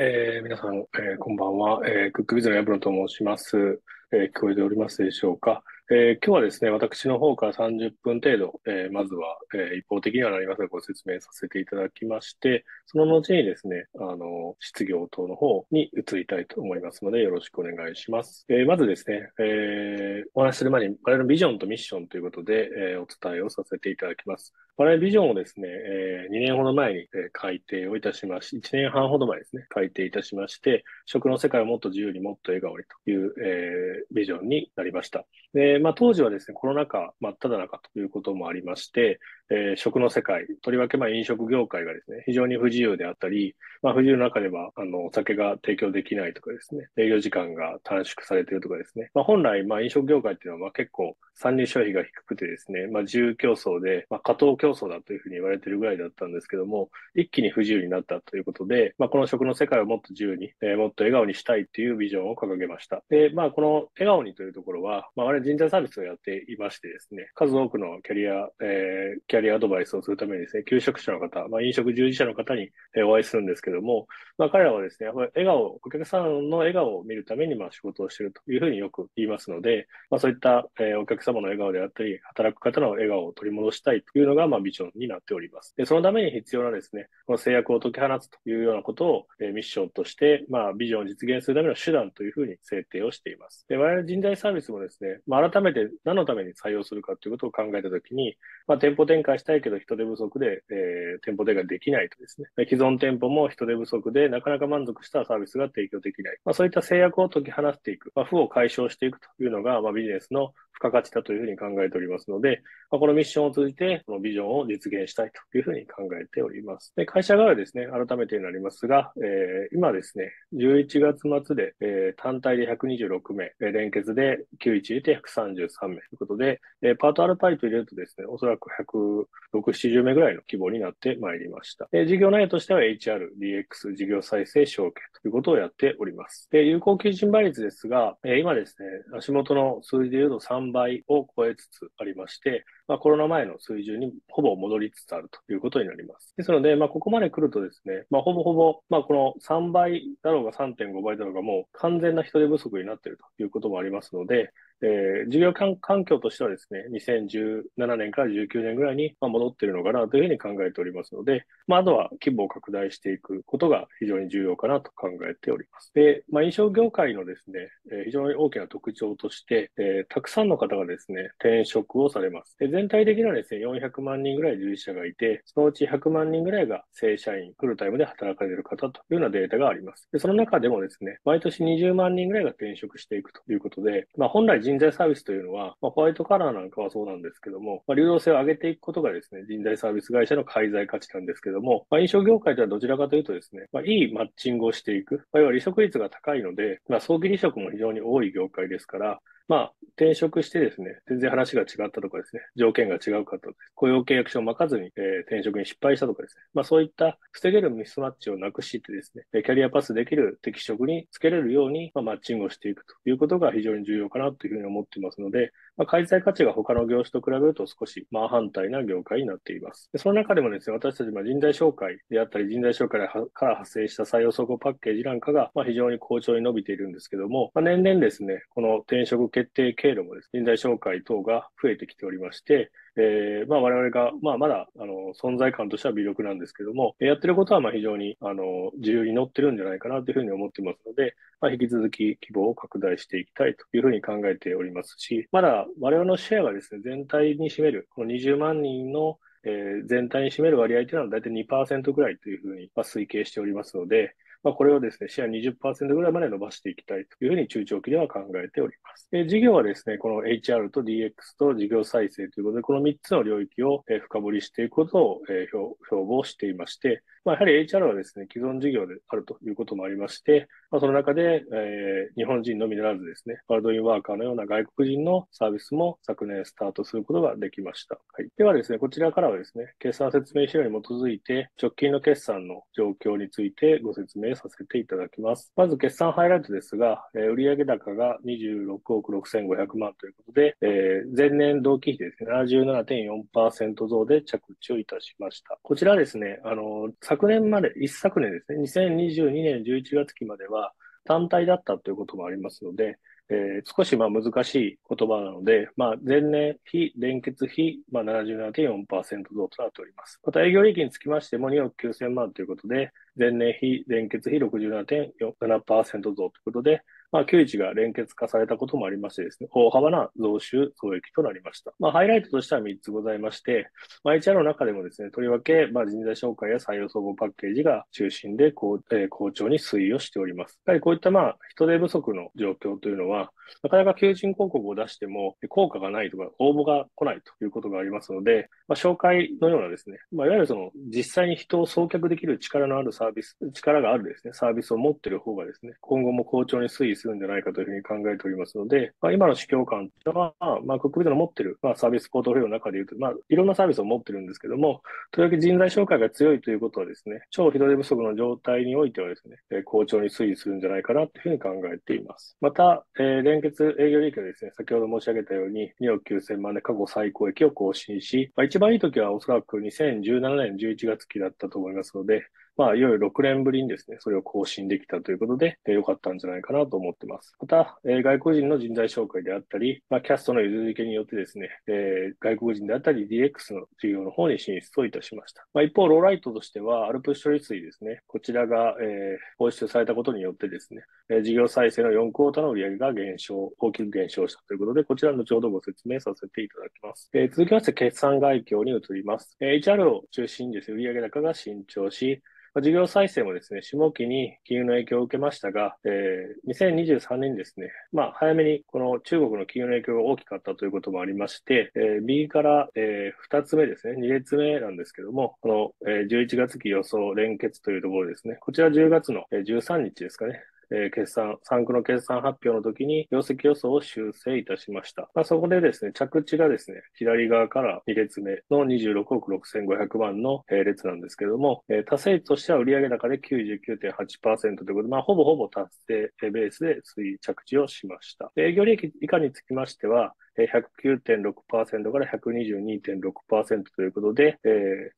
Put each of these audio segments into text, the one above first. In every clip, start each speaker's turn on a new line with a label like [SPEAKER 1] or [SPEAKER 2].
[SPEAKER 1] えー、皆さん、えー、こんばんは。えー、クックビズのヤブロと申します。えー、聞こえておりますでしょうか？えー、今日はですね、私の方から30分程度、えー、まずは、えー、一方的にはなりますがご説明させていただきまして、その後にですね、あの、失業等の方に移りたいと思いますので、よろしくお願いします。えまずですね、えお話しする前に、我々のビジョンとミッションということで、えお伝えをさせていただきます。我々ビジョンをですね、え2年ほど前に、え改定をいたしまし、1年半ほど前ですね、改定いたしまして、食の世界をもっと自由にもっと笑顔にという、えビジョンになりました。で、まあ、当時はですね、コロナ禍真っ只中ということもありまして、えー、食の世界、とりわけまあ飲食業界がですね、非常に不自由であったり、まあ、不自由の中では、あの、お酒が提供できないとかですね、営業時間が短縮されているとかですね、まあ、本来、まあ、飲食業界っていうのは、まあ、結構、参入消費が低くてですね、まあ、自由競争で、まあ、過当競争だというふうに言われているぐらいだったんですけども、一気に不自由になったということで、まあ、この食の世界をもっと自由に、えー、もっと笑顔にしたいっていうビジョンを掲げました。で、まあ、この笑顔にというところは、まあ、我々人材サービスをやっていましてですね、数多くのキャリア、えー、キャリアアドバイスをするためにですね、求職者の方、まあ、飲食従事者の方にお会いするんですけども、まあ、彼らはですね、やっぱり笑顔、お客さんの笑顔を見るためにまあ仕事をしているというふうによく言いますので、まあ、そういった、えー、お客様の笑顔であったり、働く方の笑顔を取り戻したいというのがまあビジョンになっております。で、そのために必要なですね、この制約を解き放つというようなことを、え、ミッションとして、まあ、ビジョンを実現するための手段というふうに制定をしています。で、我々人材サービスもですね、まあ、改めて何のために採用するかということを考えたときに、まあ、店舗展開したいけど人手不足で、えー、店舗展開できないとですね、既存店舗も人手不足でなかなか満足したサービスが提供できない。まあ、そういった制約を解き放っていく、まあ、負を解消していくというのが、まあ、ビジネスの付加価値だというふうに考えておりますので、まあ、このミッションを通じて、このビジョンを実現したいというふうに考えております。で会社側はですね、改めてになりますが、えー、今ですね、11月末で、えー、単体で126名、連結で91入れて133名ということで、えー、パートアルバイト入れるとですね、おそらく106、70名ぐらいの規模になってまいりました。えー、事業内容としては HR、DX、事業再生、承継ということをやっております。で有効求人倍率ですが、えー、今ですね、足元の数字で言うと3倍を超えつつありまして、まあ、コロナ前の水準にほぼ戻りつつあるということになります。ですので、まあ、ここまで来るとですね、まあ、ほぼほぼ、まあ、この3倍だろうが3.5倍だろうがもう完全な人手不足になっているということもありますので、えー、事業環境としてはですね、2017年から19年ぐらいに戻っているのかなというふうに考えておりますので、まあ、あとは規模を拡大していくことが非常に重要かなと考えております。で、まあ、飲食業界のですね、え、非常に大きな特徴として、えー、たくさんの方がですね、転職をされます。で全体的にはですね、400万人ぐらい従事者がいて、そのうち100万人ぐらいが正社員、フルタイムで働かれる方というようなデータがあります。でその中でもですね、毎年20万人ぐらいが転職していくということで、まあ、本来人材サービスというのは、まあ、ホワイトカラーなんかはそうなんですけども、まあ、流動性を上げていくことがですね、人材サービス会社の介在価値なんですけども、まあ、飲食業界とはどちらかというとですね、まあ、いいマッチングをしていく。まあ、要は離職率が高いので、まあ、早期離職も非常に多い業界ですから、まあ、転職してですね、全然話が違ったとかですね、条件が違うかとか、雇用契約書を巻かずに、えー、転職に失敗したとかですね、まあそういった防げるミスマッチをなくしてですね、キャリアパスできる適職につけれるように、まあ、マッチングをしていくということが非常に重要かなというふうに思っていますので、まあ、開催価値が他の業種と比べると少し真反対な業界になっています。でその中でもですね、私たちは人材紹介であったり、人材紹介から発生した採用総合パッケージなんかが、まあ、非常に好調に伸びているんですけども、まあ、年々ですね、この転職決定経路もですね、人材紹介等が増えてきておりまして、えー、まあ我々が、まあまだ、あの、存在感としては微力なんですけども、やってることはまあ非常に、あの、自由に乗ってるんじゃないかなというふうに思ってますので、まあ引き続き規模を拡大していきたいというふうに考えておりますし、まだ我々のシェアがですね、全体に占める、この20万人のえ、全体に占める割合というのは大体2%ぐらいというふうに、ま、推計しておりますので、まあ、これをですね、シェア20%ぐらいまで伸ばしていきたいというふうに中長期では考えております。え事業はですね、この HR と DX と事業再生ということで、この3つの領域を深掘りしていくことを標榜していまして、まあ、やはり HR はですね、既存事業であるということもありまして、まあ、その中で、えー、日本人のみならずですね、ワールドインワーカーのような外国人のサービスも昨年スタートすることができました。はい、ではですね、こちらからはですね、決算説明資料に基づいて、直近の決算の状況についてご説明させていただきます。まず決算ハイライトですが、えー、売上高が26億6500万ということで、えー、前年同期比ですね、77.4%増で着地をいたしました。こちらですね、あの、昨年まで、一昨年ですね、2022年11月期までは単体だったということもありますので、えー、少しまあ難しい言葉なので、まあ、前年比連結比、まあ、77.4%増となっております。また営業利益につきましても2億9000万ということで、前年比連結比67.7%増ということで、まあ、91が連結化されたこともありましてですね、大幅な増収増益となりました。まあ、ハイライトとしては3つございまして、まあ、HR の中でもですね、とりわけ、まあ、人材紹介や採用総合パッケージが中心で、こう、えー、好調に推移をしております。やはりこういったまあ、人手不足の状況というのは、なかなか求人広告を出しても効果がないとか、応募が来ないということがありますので、まあ、紹介のようなですね、まあ、いわゆるその実際に人を送客できる力のあるサービス、力があるですね、サービスを持っている方がですね、今後も好調に推移するんじゃないかというふうに考えておりますので、まあ、今の市況感というのは、まあ、クックビズの持っている、まあ、サービスポートフォリオの中で言うと、まあ、いろんなサービスを持ってるんですけども、とりわけ人材紹介が強いということはですね、超人手不足の状態においてはですね、好調に推移するんじゃないかなというふうに考えています。また、えー、連結営業利益はですね、先ほど申し上げたように2億9000万で過去最高益を更新し、まあ、一番いい時はおそらく2017年11月期だったと思いますので、まあ、いよいよ6年ぶりにですね、それを更新できたということで、え、良かったんじゃないかなと思ってます。また、えー、外国人の人材紹介であったり、まあ、キャストの譲り受けによってですね、えー、外国人であったり DX の事業の方に進出をいたしました。まあ、一方、ローライトとしては、アルプス処理水ですね、こちらが、えー、放出されたことによってですね、え、事業再生の4クォーターの売上が減少、大きく減少したということで、こちら後ほどご説明させていただきます。え、続きまして、決算概況に移ります。え、HR を中心にですね、売上高が伸長し、事業再生もですね、下期に金融の影響を受けましたが、えー、2023年ですね、まあ、早めにこの中国の金融の影響が大きかったということもありまして、えー、右から、えー、2つ目ですね、2列目なんですけども、この、えー、11月期予想連結というところですね、こちら10月の13日ですかね、えー、決算、3区の決算発表の時に業績予想を修正いたしました。まあ、そこでですね、着地がですね、左側から2列目の26億6500万の、えー、列なんですけれども、えー、達成率としては売上高で99.8%ということで、まあ、ほぼほぼ達成ベースで推移着地をしました。営業利益以下につきましては、109.6%から122.6%ということで、えー、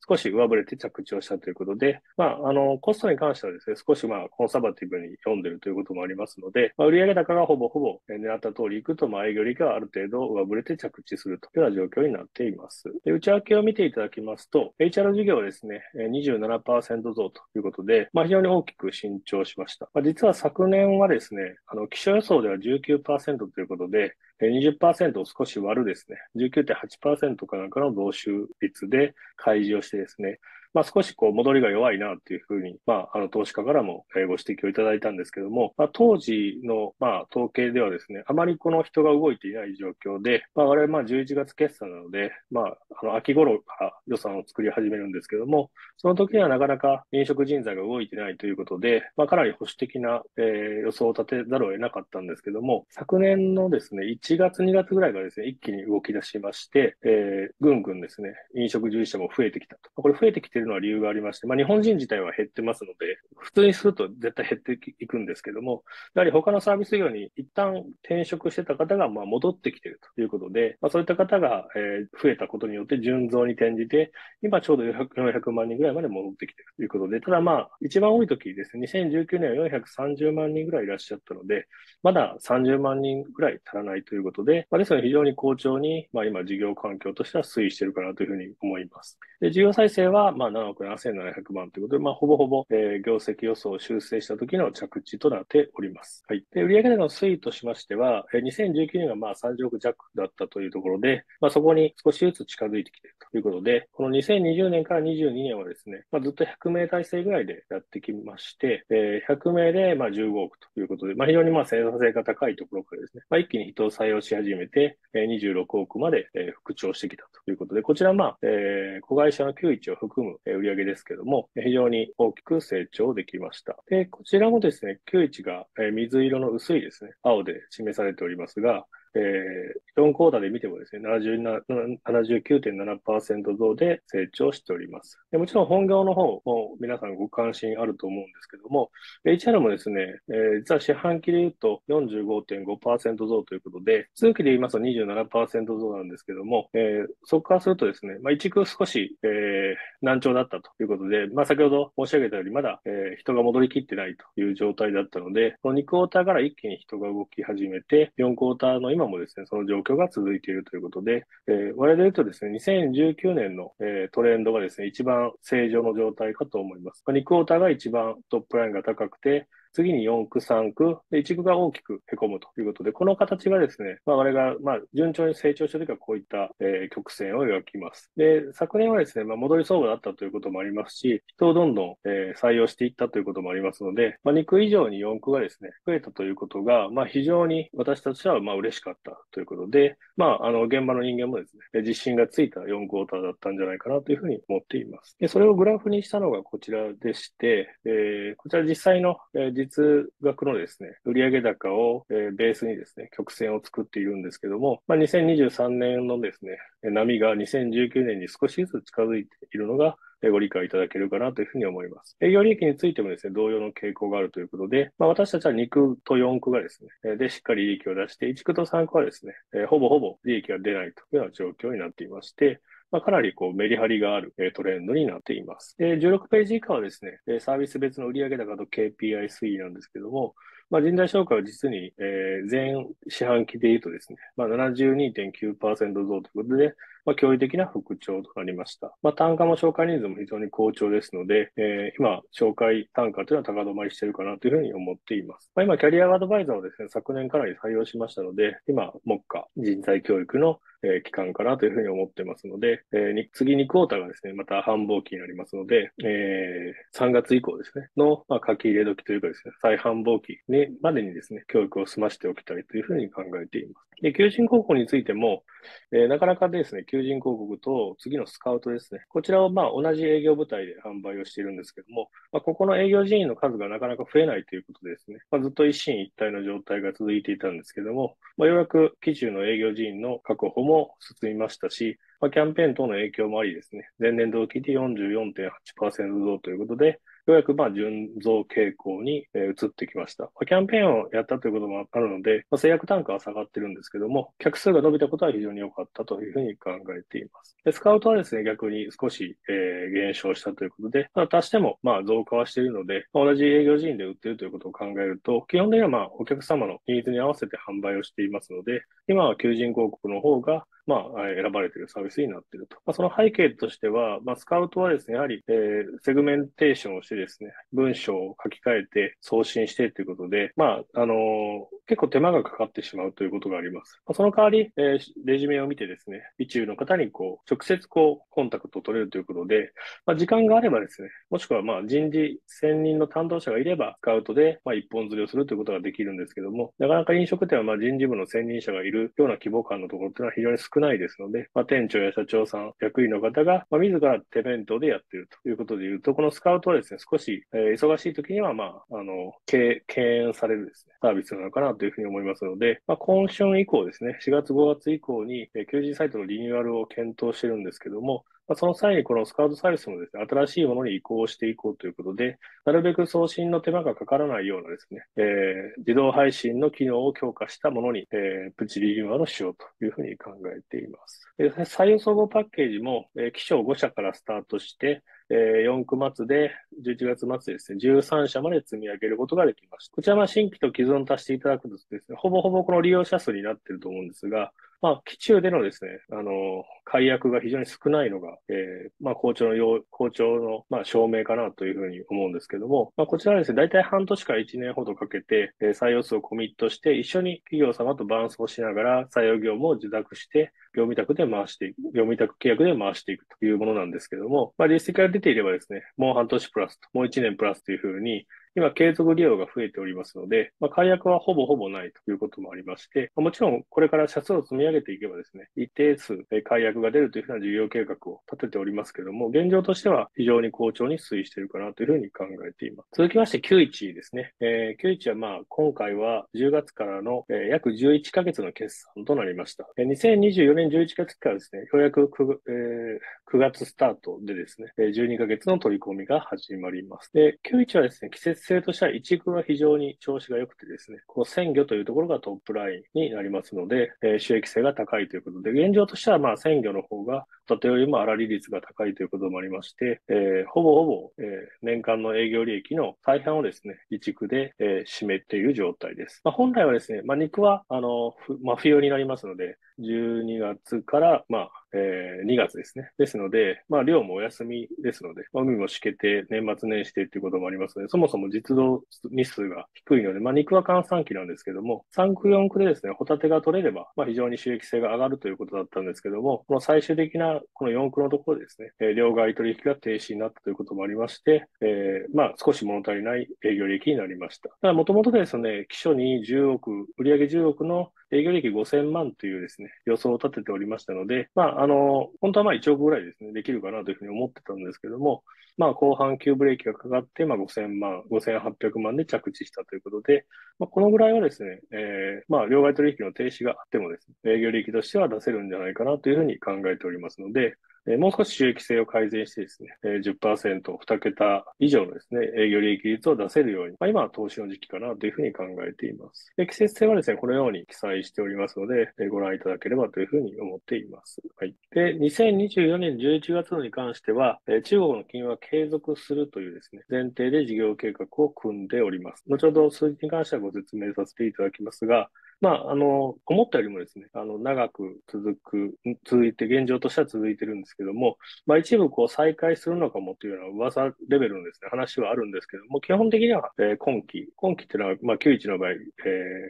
[SPEAKER 1] 少し上振れて着地をしたということで、まあ、あの、コストに関してはですね、少しまあ、コンサバティブに読んでるということもありますので、まあ、売上高がほぼほぼ狙った通りいくと、まあ、営業利益はある程度上振れて着地するというような状況になっています。で内訳を見ていただきますと、HR 事業はですね、27%増ということで、まあ、非常に大きく伸長しました。まあ、実は昨年はですね、あの、気象予想では19%ということで、20%を少し割るですね、19.8%かなんかの増収率で開示をしてですね、まあ、少しこう戻りが弱いなというふうに、まあ、あの投資家からもご指摘をいただいたんですけども、まあ、当時のまあ統計ではですね、あまりこの人が動いていない状況で、まあ、我々まあ11月決算なので、まあ、あの秋頃から予算を作り始めるんですけども、その時にはなかなか飲食人材が動いてないということで、まあ、かなり保守的な、えー、予想を立てざるを得なかったんですけども、昨年のですね、1月2月ぐらいからですね、一気に動き出しまして、えー、ぐんぐんですね、飲食従事者も増えてきたと。これ増えてきてるのは理由がありまして、まあ、日本人自体は減ってますので、普通にすると絶対減っていくんですけども、やはり他のサービス業に一旦転職してた方がまあ戻ってきているということで、まあ、そういった方が、え、増えたことによって純増に転じて、今ちょうど400万人ぐらいまで戻ってきているということで、ただまあ、一番多い時ですね、2019年は430万人ぐらいいらっしゃったので、まだ30万人ぐらい足らないということで、まあ、ですので非常に好調に、まあ、今事業環境としては推移しているかなというふうに思います。で、事業再生はまあ7億7700万ということで、まあ、ほぼほぼ、えー、業績予想を修正した時の着地となっております。はい。で、売上高の推移としましては、えー、2019年がまあ30億弱だったというところで、まあ、そこに少しずつ近づいてきているということで、この2020年から22年はですね、まあ、ずっと100名体制ぐらいでやってきまして、えー、100名でまあ15億ということで、まあ、非常にまあ生産性が高いところからですね、まあ、一気に人を採用し始めて、えー、26億まで、えー、復調してきたということで、こちらまあ、えー、子会社の91を含む売上ですけども、非常に大きく成長できました。で、こちらもですね、91が水色の薄いですね、青で示されておりますが、えー、4クォーターで見てもですね、79.7%増で成長しておりますで。もちろん本業の方も皆さんご関心あると思うんですけども、HR もですね、えー、実は四半期で言うと45.5%増ということで、通期で言いますと27%増なんですけども、えー、そこからするとですね、まあ、一区少し、えー、難聴だったということで、まあ、先ほど申し上げたように、まだ、えー、人が戻りきってないという状態だったので、この2クォーターから一気に人が動き始めて、4クォーターの今今もですね、その状況が続いているということで、えー、我々で言うとですね、2019年の、えー、トレンドがですね、一番正常の状態かと思います。2クォーターが一番トップラインが高くて、次に4区、3区、で、1区が大きく凹むということで、この形がですね、まあ、我々が、まあ、順調に成長したときはこういった、えー、曲線を描きます。で、昨年はですね、まあ、戻り相場だったということもありますし、人をどんどん、えー、採用していったということもありますので、まあ、2区以上に4区がですね、増えたということが、まあ、非常に私たちは、まあ、嬉しかったということで、まあ、あの、現場の人間もですね、自信がついた4クォーターだったんじゃないかなというふうに思っています。で、それをグラフにしたのがこちらでして、えー、こちら実際の、えー、実額のですね、売上高を、え、ベースにですね、曲線を作っているんですけども、まあ、2023年のですね、波が2019年に少しずつ近づいているのが、ご理解いただけるかなというふうに思います。営業利益についてもですね、同様の傾向があるということで、まあ、私たちは2区と4区がですね、で、しっかり利益を出して、1区と3区はですね、ほぼほぼ利益が出ないというような状況になっていまして、まあ、かなりこうメリハリがある、トレンドになっています。で、16ページ以下はですね、サービス別の売上高と KPI 推移なんですけども、まあ、人材紹介は実に、えー、全四半期で言うとですね、まあ、72.9%増ということで、まあ、驚異的な復調となりました。まあ、単価も紹介人数も非常に好調ですので、えー、今、紹介単価というのは高止まりしているかなというふうに思っています。まあ、今、キャリアアドバイザーをですね、昨年かなり採用しましたので、今、目下、人材教育のえー、期間かなというふうに思ってますので、えー、次2クォーターがですね、また繁忙期になりますので、えー、3月以降ですね、の、まあ、書き入れ時というかですね、再繁忙期にまでにですね、教育を済ましておきたいというふうに考えています。で、求人広告についても、えー、なかなかですね、求人広告と次のスカウトですね。こちらをまあ同じ営業部隊で販売をしているんですけども、まあ、ここの営業人員の数がなかなか増えないということでですね、まあ、ずっと一進一退の状態が続いていたんですけども、まあ、ようやく基中の営業人員の確保も進みましたし、まあ、キャンペーン等の影響もありですね、前年同期で44.8%増ということで、ようやくまあ純増傾向に、移ってきました。ま、キャンペーンをやったということもあるので、まあ、成約単価は下がってるんですけども、客数が伸びたことは非常に良かったというふうに考えています。でスカウトはですね、逆に少し、えー、減少したということで、ただ足してもまあ増加はしているので、まあ、同じ営業人員で売っているということを考えると、基本的にはまあお客様のニーズに合わせて販売をしていますので、今は求人広告の方がまあ、選ばれているサービスになっていると。まあ、その背景としては、まあ、スカウトはですね、やはり、えー、セグメンテーションをしてですね、文章を書き換えて送信してということで、まあ、あのー、結構手間がかかってしまうということがあります。まあ、その代わり、えー、レジュメを見てですね、一中の方にこう、直接こう、コンタクトを取れるということで、まあ、時間があればですね、もしくはまあ、人事専任の担当者がいれば、スカウトで、まあ、一本釣りをするということができるんですけども、なかなか飲食店はまあ、人事部の専任者がいるような規模感のところというのは非常に少ないですので、まあ、店長や社長さん、役員の方が、まあ、自ら手弁当でやっているということでいうと、このスカウトはですね、少し、えー、忙しい時には、まあ、あの、敬遠されるですね、サービスなのかなというふうに思いますので、まあ、今春以降ですね、4月5月以降に、え、求人サイトのリニューアルを検討してるんですけども、まあ、その際にこのスカウトサービスもですね、新しいものに移行していこうということで、なるべく送信の手間がかからないようなですね、えー、自動配信の機能を強化したものに、えー、プチリニューアルをしようというふうに考えています。で採用総合パッケージも、えー、機種5社からスタートして、えー、4区末で、11月末ですね、13社まで積み上げることができました。こちらは新規と既存を足していただくとですね、ほぼほぼこの利用者数になっていると思うんですが、まあ、基中でのですね、あの、解約が非常に少ないのが、えー、まあ、校長の要、校長の、まあ、証明かなというふうに思うんですけども、まあ、こちらはですね、大体半年から1年ほどかけて、えー、採用数をコミットして、一緒に企業様と伴走しながら、採用業務を受託して、業務委託で回していく、業務委託契約で回していくというものなんですけども、まあ、実績が出ていればですね、もう半年プラスと、もう1年プラスというふうに、今継続利用が増えておりますので、まあ、解約はほぼほぼないということもありまして、もちろんこれから社数を積み上げていけばですね、一定数解約が出るというふうな事業計画を立てておりますけども、現状としては非常に好調に推移しているかなというふうに考えています。続きまして、91ですね。えー、91はまあ、今回は10月からの、えー、約11ヶ月の決算となりました。えー、2024年11月からですね、ようやく 9,、えー、9月スタートでですね、12ヶ月の取り込みが始まります。で、91はですね、季節性としては一区が非常に調子が良くてですね、この鮮魚というところがトップラインになりますので、えー、収益性が高いということで、現状としてはまあ鮮魚の方が、とてよりも粗利率が高いということもありまして、えー、ほぼほぼ、えー、年間の営業利益の大半をですね、一区で、えー、占めている状態です。まあ、本来はですね、まあ、肉は、あの、まあ、冬になりますので、12月から、まあ、えー、2月ですね。ですので、まあ、量もお休みですので、まあ、海もしけて、年末年始でっていうこともありますので、そもそも実動日数が低いので、まあ、肉は換算期なんですけども、3区4区でですね、ホタテが取れれば、まあ、非常に収益性が上がるということだったんですけども、この最終的なこの4区のところですね、えー、両替取引が停止になったということもありまして、えー、まあ、少し物足りない営業利益になりました。ただ、もともとですね、基礎に10億、売上10億の営業利益5000万というですね、予想を立てておりましたので、まあ、あの、本当はまあ1億ぐらいですね、できるかなというふうに思ってたんですけども、まあ、後半急ブレーキがかかって、まあ、5000万、5800万で着地したということで、まあ、このぐらいはですね、えー、まあ、両替取引の停止があってもですね、営業利益としては出せるんじゃないかなというふうに考えておりますので、えもう少し収益性を改善してですね、え10%、2桁以上のですね、営業利益率を出せるように、まあ、今は投資の時期かなというふうに考えています。で季節性はですね、このように記載しておりますので、えご覧いただければというふうに思っています。はい。で、2024年11月のに関しては、え中国の金融は継続するというですね、前提で事業計画を組んでおります。後ほど数字に関してはご説明させていただきますが、まあ、あの、思ったよりもですね、あの、長く続く、続いて、現状としては続いてるんですけども、まあ、一部こう再開するのかもというような噂レベルのですね、話はあるんですけども、基本的には、えー、今期、今期っていうのは、まあ、91の場合、えー、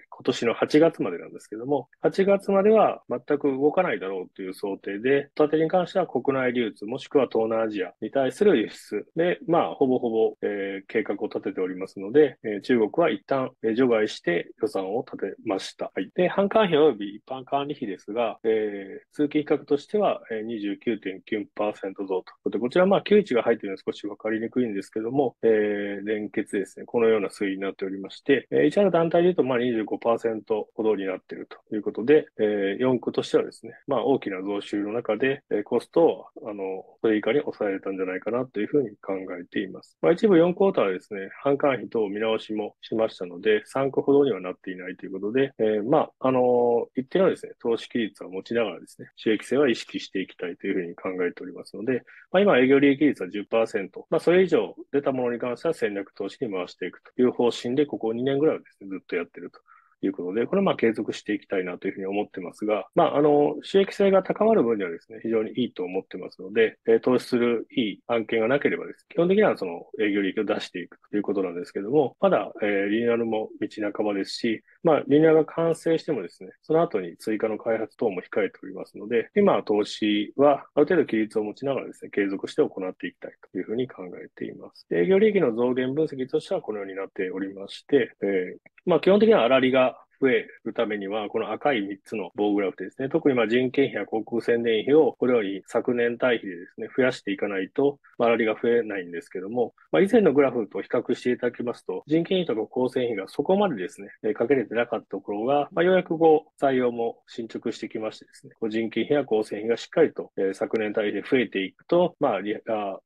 [SPEAKER 1] 今年の8月までなんですけども、8月までは全く動かないだろうという想定で、ホタテに関しては国内流通、もしくは東南アジアに対する輸出で、まあ、ほぼほぼ、えー、計画を立てておりますので、えー、中国は一旦、えー、除外して予算を立てました。はい。で、販管費及び一般管理費ですが、えー、通期比較としては、え、29.9%増ということ。で、こちら、まあ、91が入っているのは少しわかりにくいんですけども、えー、連結ですね。このような推移になっておりまして、えー、一ある団体で言うと、まあ、25%ほどになっているということで、えー、4区としてはですね、まあ、大きな増収の中で、えー、コストを、あの、それ以下に抑えれたんじゃないかなというふうに考えています。まあ、一部4クォーターはですね、販管費等見直しもしましたので、3区ほどにはなっていないということで、え、まあ、あの、一定のですね、投資比率を持ちながらですね、収益性は意識していきたいというふうに考えておりますので、まあ、今営業利益率は10%、まあ、それ以上出たものに関しては戦略投資に回していくという方針で、ここ2年ぐらいはですね、ずっとやってると。いうことで、これはまあ継続していきたいなというふうに思ってますが、まあ、あの、収益性が高まる分にはですね、非常にいいと思ってますので、え、投資するいい案件がなければです、ね、基本的にはその営業利益を出していくということなんですけども、まだ、えー、リニューアルも道半ばですし、まあ、リニアが完成してもですね、その後に追加の開発等も控えておりますので、今は投資はある程度規律を持ちながらですね、継続して行っていきたいというふうに考えています。営業利益の増減分析としてはこのようになっておりまして、えー、まあ、基本的には粗利が増えるためには、この赤い3つの棒グラフですね、特にま人件費や航空宣伝費をこれより昨年対比でですね、増やしていかないと、まあ、りが増えないんですけども、まあ、以前のグラフと比較していただきますと、人件費とか構成費がそこまでですね、かけれてなかったところが、まあ、ようやくこう、採用も進捗してきましてですね、人件費や構成費がしっかりと、え、昨年対比で増えていくと、まあ利、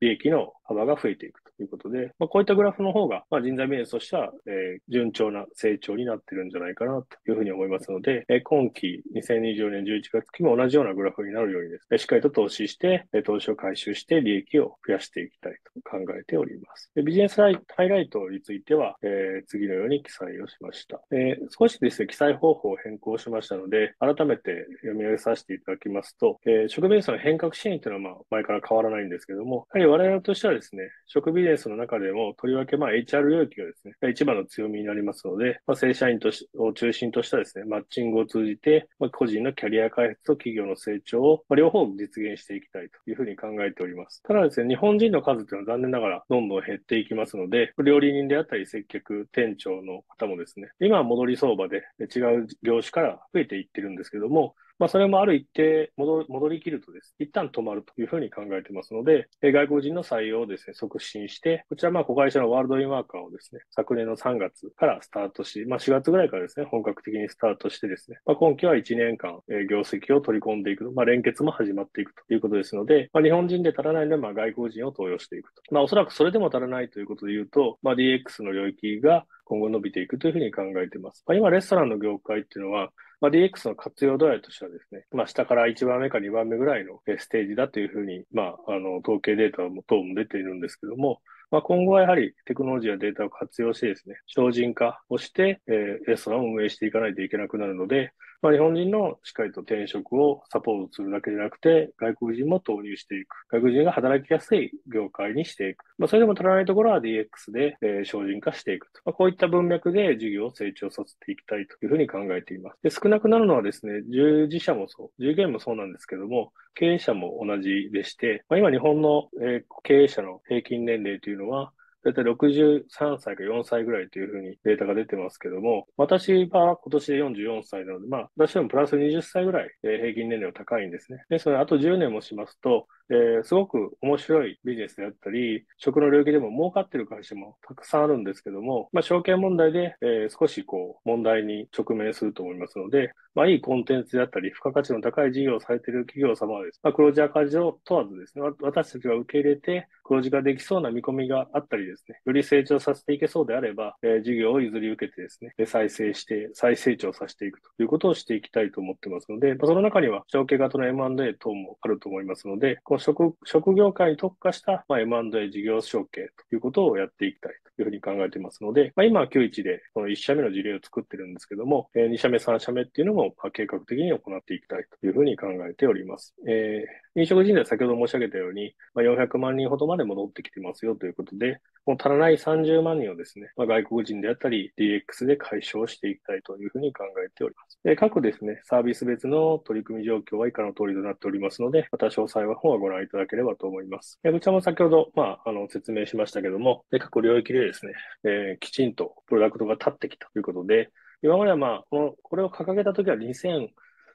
[SPEAKER 1] 益の幅が増えていくということで、まあ、こういったグラフの方が、ま、人材ビジネスとしては、え、順調な成長になってるんじゃないかなというふうに思いますので、え、今期2024年11月期も同じようなグラフになるようにですね、しっかりと投資して、投資を回収して利益を増やしていきたいと考えております。でビジネスハイライトについては、えー、次のように記載をしました。えー、少しですね、記載方法を変更しましたので、改めて読み上げさせていただきますと、えー、食ビジネスの変革支援というのはまあ前から変わらないんですけども、やはり我々としてはですね、食ビジネスの中でもとりわけまあ HR 領域がですね、一番の強みになりますので、まあ、正社員としを中心としたですね、マッチングを通じて、まあ、個人のキャリア開発と企業の成長を、まあ、両方実現していきたいというふうに考えております。ただですね、日本人の数というのは残念ながらどんどん減っていきますので、料理人であったり接客、店長の方もですね、今は戻り相場で違う業種から増えていってるんですけども、まあ、それもある一定戻戻りきるとです、一旦止まるというふうに考えてますので、外国人の採用をですね、促進して、こちらまあ子会社のワールドインワーカーをですね、昨年の3月からスタートし、まあ4月ぐらいからですね、本格的にスタートしてですね、まあ今期は1年間、え業績を取り込んでいく、まあ連結も始まっていくということですので、まあ日本人で足らないので、まあ外国人を登用していくと。まあおそらくそれでも足らないということで言うと、まあ DX の領域が今後伸びていくというふうに考えています。まあ、今、レストランの業界っていうのは、まあ、DX の活用度合いとしてはですね、まあ、下から1番目か2番目ぐらいのステージだというふうに、まあ、あの、統計データも等も出ているんですけども、まあ、今後はやはりテクノロジーやデータを活用してですね、精進化をして、えー、レストランを運営していかないといけなくなるので、まあ、日本人のしっかりと転職をサポートするだけじゃなくて、外国人も投入していく。外国人が働きやすい業界にしていく。まあ、それでも足らないところは DX で、えー、精進化していくと。まあ、こういった文脈で事業を成長させていきたいというふうに考えています。で少なくなるのはですね、従事者もそう、従業員もそうなんですけども、経営者も同じでして、まあ、今日本の、えー、経営者の平均年齢というのは、だいたい63歳か4歳ぐらいというふうにデータが出てますけども、私は今年で44歳なので、まあ、私でもプラス20歳ぐらい、平均年齢は高いんですね。で、すのであと10年もしますと、えー、すごく面白いビジネスであったり、食の領域でも儲かってる会社もたくさんあるんですけども、まあ、証券問題で、えー、少しこう、問題に直面すると思いますので、まあ、いいコンテンツであったり、付加価値の高い事業をされている企業様はです、ねまあ、黒字赤字を問わずですね、私たちが受け入れて、黒字ができそうな見込みがあったりですね、より成長させていけそうであれば、えー、事業を譲り受けてですね、再生して、再成長させていくということをしていきたいと思ってますので、まあ、その中には、承継型の M&A 等もあると思いますので、この食、食業界に特化した、まあ、M&A 事業承継ということをやっていきたいというふうに考えていますので、まあ、今は91でこの1社目の事例を作ってるんですけども、えー、2社目、3社目っていうのも、まあ、計画的に行っていきたいというふうに考えております。えー、飲食人材先ほど申し上げたように、まあ、400万人ほどまで戻ってきてますよということで、もう足らない30万人をですね、まあ、外国人であったり DX で解消していきたいというふうに考えております。え各ですね、サービス別の取り組み状況は以下の通りとなっておりますので、また詳細は本はご覧いただければと思います。えこちらも先ほど、まあ、あの、説明しましたけども、で各領域でですね、えー、きちんとプロダクトが立ってきたということで、今まではまあ、この、これを掲げたときは2000、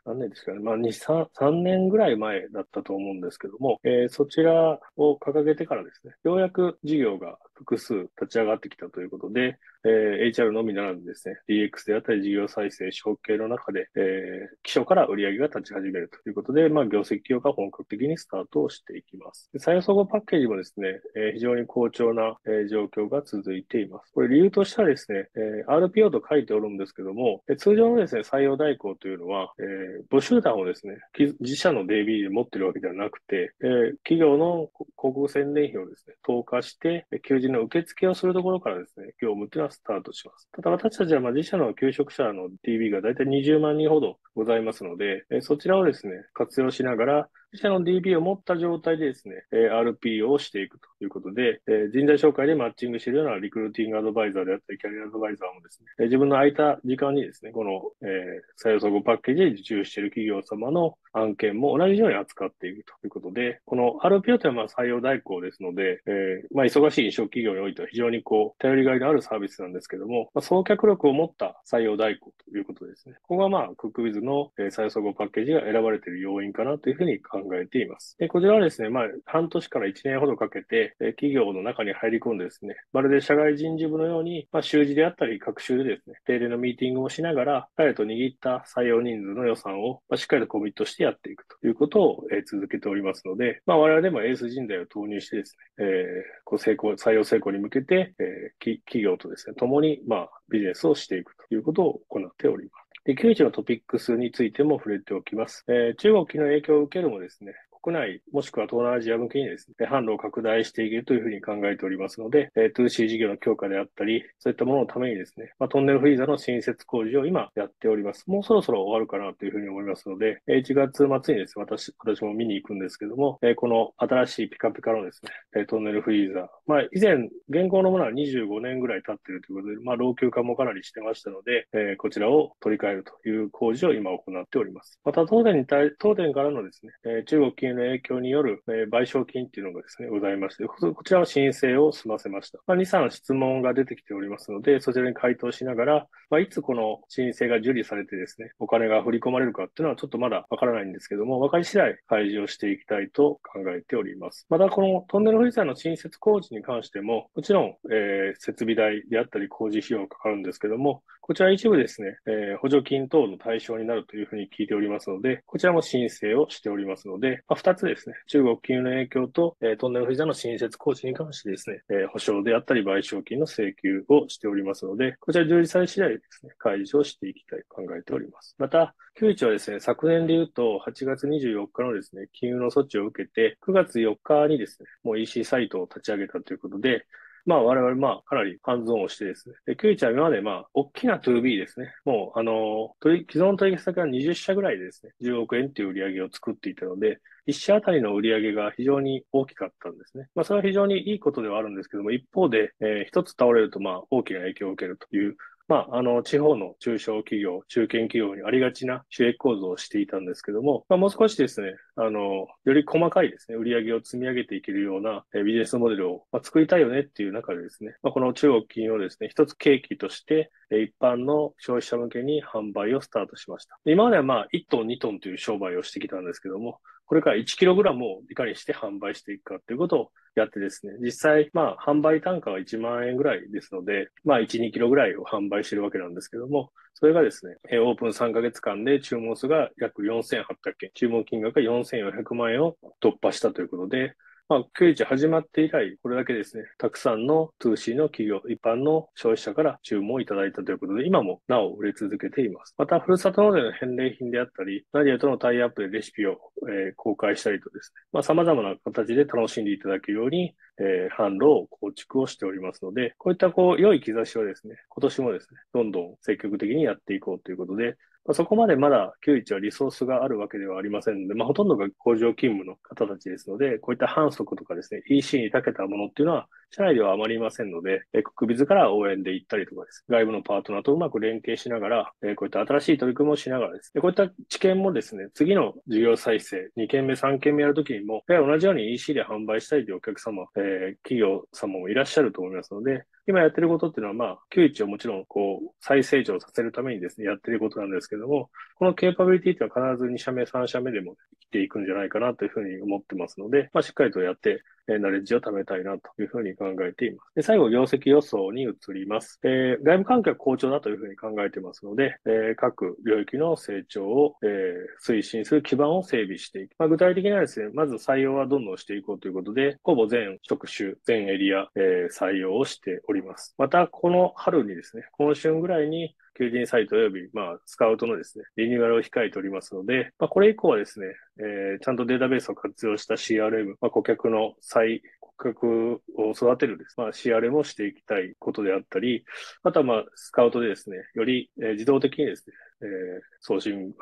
[SPEAKER 1] 何年ですかね、まあ、2、3、3年ぐらい前だったと思うんですけども、えー、そちらを掲げてからですね、ようやく事業が複数立ち上がってきたということで、えー、HR のみならずですね、DX であったり事業再生、承継の中で、えー、基礎から売り上げが立ち始めるということで、まあ、業績強化本格的にスタートをしていきます。採用総合パッケージもですね、えー、非常に好調な、えー、状況が続いています。これ理由としてはですね、えー、RPO と書いておるんですけども、えー、通常のですね、採用代行というのは、えー、募集団をですね、自社の DB で持ってるわけではなくて、えー、企業の広告宣伝費をですね、投下して、求人の受付をするところからですね、業務っていうのはスタートします。ただ私たちはまあ自社の求職者の DB がだいたい20万人ほどございますので、そちらをですね、活用しながら、自社の DB を持った状態でですね、RP をしていくということで、人材紹介でマッチングしているようなリクルーティングアドバイザーであったり、キャリアアドバイザーもですね、自分の空いた時間にですね、この、え、採用総合パッケージで受注している企業様の案件も同じように扱っているということで、この RPO というのはま採用代行ですので、えー、まあ、忙しい飲食企業においては非常にこう、頼りがいのあるサービスなんですけども、まあ、送客力を持った採用代行ということですね。ここがまあ、クックビズの採用総合パッケージが選ばれている要因かなというふうに考考えています。でこちらはですね、まあ、半年から1年ほどかけて、企業の中に入り込んでですね、まるで社外人事部のように、まあ、習字であったり、学習でですね、定例のミーティングをしながら、彼と握った採用人数の予算を、まあ、しっかりとコミットしてやっていくということを、え続けておりますので、まあ、我々もエース人材を投入してですね、えー、こう成功、採用成功に向けて、えー、企業とですね、共に、まあ、ビジネスをしていくということを行っております。で、9時のトピックスについても触れておきます。えー、中国の影響を受けるもですね、国内、もしくは東南アジア向けにですね、販路を拡大していけるというふうに考えておりますので、え 2C 事業の強化であったり、そういったもののためにですね、まあ、トンネルフリーザの新設工事を今やっております。もうそろそろ終わるかなというふうに思いますので、1月末にですね、私、私も見に行くんですけども、えこの新しいピカピカのですね、トンネルフリーザ、まあ、以前、現行のものは25年ぐらい経っているということで、まあ、老朽化もかなりしてましたので、えこちらを取り替えるという工事を今行っております。また、東電に対、東電からのですね、え中国金の影響による、え賠償金っていうのがですね、ございまして、こちらは申請を済ませました。まあ、2、3質問が出てきておりますので、そちらに回答しながら、まあ、いつこの申請が受理されてですね、お金が振り込まれるかっていうのはちょっとまだわからないんですけども、分かり次第開示をしていきたいと考えております。また、このトンネルフリーザーの新設工事に関しても、もちろん、えー、設備代であったり工事費用がかかるんですけども、こちら一部ですね、えー、補助金等の対象になるというふうに聞いておりますので、こちらも申請をしておりますので、まあ、2つですね、中国金融の影響と、えー、トンネルフリーザの新設工事に関してですね、えー、保証であったり賠償金の請求をしておりますので、こちら受理され次第ですね、開示をしていきたいと考えております。また、九一はですね、昨年で言うと、8月24日のですね、金融の措置を受けて、9月4日にですね、もう EC サイトを立ち上げたということで、まあ我々まあかなりハンズオンをしてですね、で、キュイチは今までまあ大きな 2B ですね、もうあの、既存取引先は20社ぐらいでですね、10億円っていう売り上げを作っていたので、1社あたりの売り上げが非常に大きかったんですね。まあそれは非常にいいことではあるんですけども、一方で、えー、一つ倒れるとまあ大きな影響を受けるという、まあ、あの、地方の中小企業、中堅企業にありがちな収益構造をしていたんですけども、まあ、もう少しですね、あの、より細かいですね、売り上げを積み上げていけるようなビジネスモデルを、まあ、作りたいよねっていう中でですね、まあ、この中国金をですね、一つ契機として、一般の消費者向けに販売をスタートしました。今まではまあ、1トン、2トンという商売をしてきたんですけども、これから 1kg をいかにして販売していくかということをやってですね、実際、まあ、販売単価は1万円ぐらいですので、まあ、1、2キロぐらいを販売してるわけなんですけども、それがですね、オープン3ヶ月間で注文数が約4800件、注文金額が4400万円を突破したということで、まあ、911始まって以来、これだけですね、たくさんの 2C の企業、一般の消費者から注文をいただいたということで、今もなお売れ続けています。また、ふるさと納税の返礼品であったり、ナディアとのタイアップでレシピを、えー、公開したりとですね、まあ、様々な形で楽しんでいただけるように、えー、販路を構築をしておりますので、こういったこう、良い兆しをですね、今年もですね、どんどん積極的にやっていこうということで、まあ、そこまでまだ91はリソースがあるわけではありませんので、まあ、ほとんどが工場勤務の方たちですので、こういった反則とかですね、EC に長けたものっていうのは、社内ではあまりいませんので、え国別から応援で行ったりとかです、外部のパートナーとうまく連携しながら、えこういった新しい取り組みをしながらです。ね、こういった知見もですね、次の事業再生、2件目、3件目やるときにも、や同じように EC で販売したいというお客様、えー、企業様もいらっしゃると思いますので、今やってることっていうのは、まあ、91をもちろん、こう、再成長させるためにですね、やってることなんですけども、このケーパビリティっていうのは必ず2社目、3社目でも生きていくんじゃないかなというふうに思ってますので、まあ、しっかりとやって、ナレッジを貯めたいなというふうに考えています。で最後、業績予想に移ります。え、外部環境は好調だというふうに考えていますので、え、各領域の成長を、え、推進する基盤を整備していく。まあ、具体的にはですね、まず採用はどんどんしていこうということで、ほぼ全職種、全エリア、え、採用をしております。また、この春にですね、今春ぐらいに求人サイト及び、まあ、スカウトのですね、リニューアルを控えておりますので、まあ、これ以降はですね、えー、ちゃんとデータベースを活用した CRM、まあ、顧客の再顧客を育てるです。まあ、CRM をしていきたいことであったり、あとはまあ、スカウトでですね、より、えー、自動的にですね、えー、送信、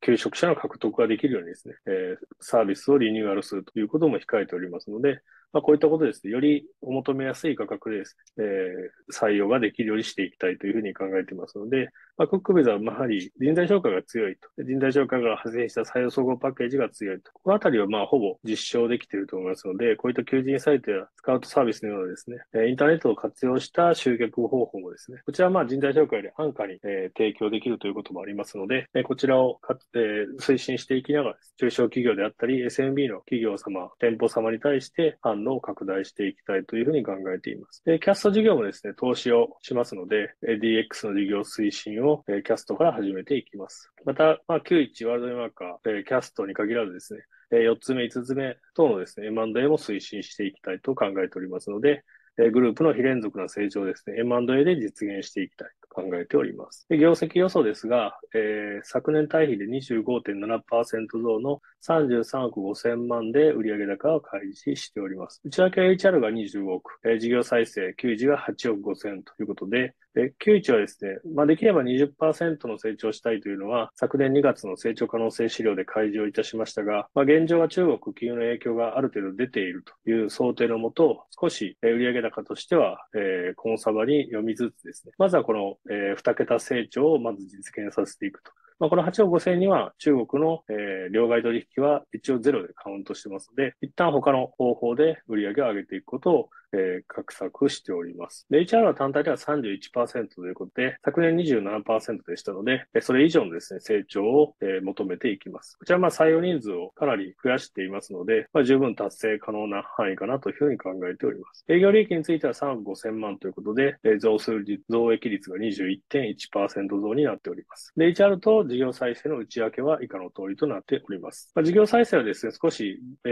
[SPEAKER 1] 求職者の獲得ができるようにですね、えー、サービスをリニューアルするということも控えておりますので、まあ、こういったことですね、よりお求めやすい価格でですね、えー、採用ができるようにしていきたいというふうに考えていますので、まあ、クックベザはやはり人材紹介が強いと。人材紹介が派生した採用総合パッケージが強いと。このあたりはまあほぼ実証できていると思いますので、こういった求人サイトやスカウトサービスのようなですね、インターネットを活用した集客方法もですね、こちらはまあ人材紹介で安価に、え、提供できるということもありますので、こちらを、え、推進していきながら、中小企業であったり、SMB の企業様、店舗様に対して販路を拡大していきたいというふうに考えています。で、キャスト事業もですね、投資をしますので、DX の事業推進を、えキャストから始めていきます。また、まあ、91ワールドマーカー、えキャストに限らずですね、4つ目、5つ目等のですね、M&A も推進していきたいと考えておりますので、グループの非連続な成長ですね、M&A で実現していきたい考えております。で業績予想ですが、えー、昨年対比で25.7%増の33億5000万で売上高を開示しております。内訳 HR が25億、えー、事業再生給時が8億5000ということで、で、91はですね、まあ、できれば20%の成長したいというのは、昨年2月の成長可能性資料で開示をいたしましたが、まあ、現状は中国金融の影響がある程度出ているという想定のもと、少し売上高としては、えー、コンサバに読みつつですね、まずはこの、えー、2桁成長をまず実現させていくと。まあ、この8億5000には中国の、えー、両替取引は一応ゼロでカウントしてますので、一旦他の方法で売り上げを上げていくことをえー、画策しております。で、HR は単体では31%ということで、昨年27%でしたので、それ以上のですね、成長を、えー、求めていきます。こちらはまあ採用人数をかなり増やしていますので、まあ、十分達成可能な範囲かなというふうに考えております。営業利益については3億5000万ということで、えー、増数増益率が21.1%増になっております。で、HR と事業再生の内訳は以下の通りとなっております。まあ、事業再生はですね、少し、え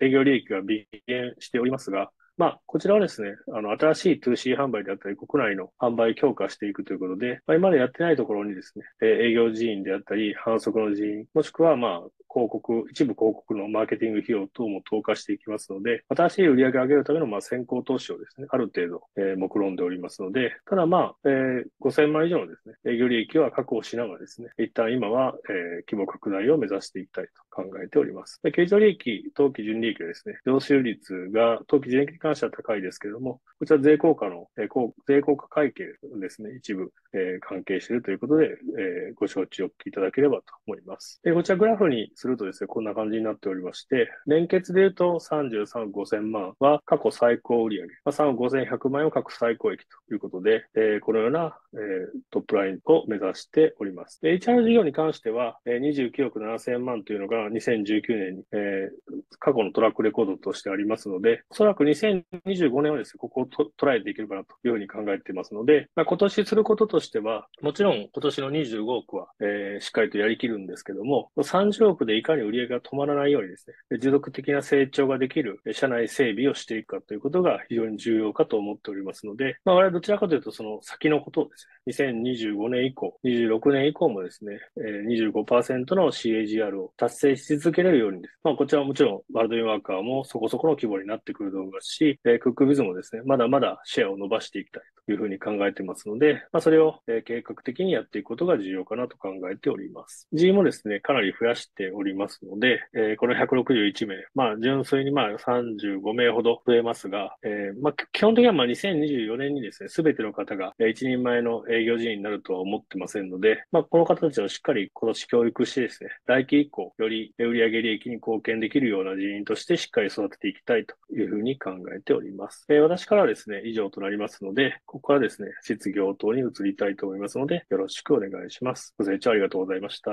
[SPEAKER 1] ー、営業利益が微減しておりますが、まあ、こちらはですね、あの、新しい 2C 販売であったり、国内の販売強化していくということで、まあ、今までやってないところにですねえ、営業人員であったり、販促の人員、もしくは、まあ、広告、一部広告のマーケティング費用等も投下していきますので、新しい売り上げを上げるためのまあ先行投資をですね、ある程度、えー、目論んでおりますので、ただまあ、えー、5000万以上のですね、営業利益は確保しながらですね、一旦今は、えー、規模拡大を目指していきたいと考えております。で経常利益、当期純利益はですね、増収率が当期純益に関しては高いですけれども、こちら税効果の、えー、税効果会計ですね、一部、えー、関係しているということで、えー、ご承知おきいただければと思います。でこちらグラフにするとですね、こんな感じになっておりまして、年決で言うと33億5000万は過去最高売上、まあ、3億5100万円を過去最高益ということで、えー、このような、えー、トップラインを目指しております。HR 事業に関しては、えー、29億7000万というのが2019年に、えー、過去のトラックレコードとしてありますので、おそらく2025年はですね、ここをと捉えていけるかなというふうに考えていますので、まあ、今年することとしては、もちろん今年の25億は、えー、しっかりとやりきるんですけども、30億でいかに売り上げが止まらないようにですね、持続的な成長ができる社内整備をしていくかということが非常に重要かと思っておりますので、まあ、我々どちらかというとその先のことをですね、2025年以降、26年以降もですね、25%の CAGR を達成し続けれるようにです、まあ、こちらはもちろんワールドインワーカーもそこそこの規模になってくると思いますし、クックビズもですね、まだまだシェアを伸ばしていきたいというふうに考えてますので、まあ、それを計画的にやっていくことが重要かなと考えております。G もですね、かなり増やしておりりますので、えこの161名、まあ、純粋にまあ35名ほど増えますが、えー、まあ、基本的にはまあ2024年にですね、すべての方が一人前の営業人員になるとは思ってませんので、まあ、この方たちをしっかり今年教育してですね、来期以降、より売上利益に貢献できるような人員としてしっかり育てていきたいというふうに考えております。えー、私からはですね、以上となりますので、ここからですね、失業等に移りたいと思いますので、よろしくお願いします。ご清聴ありがとうございました。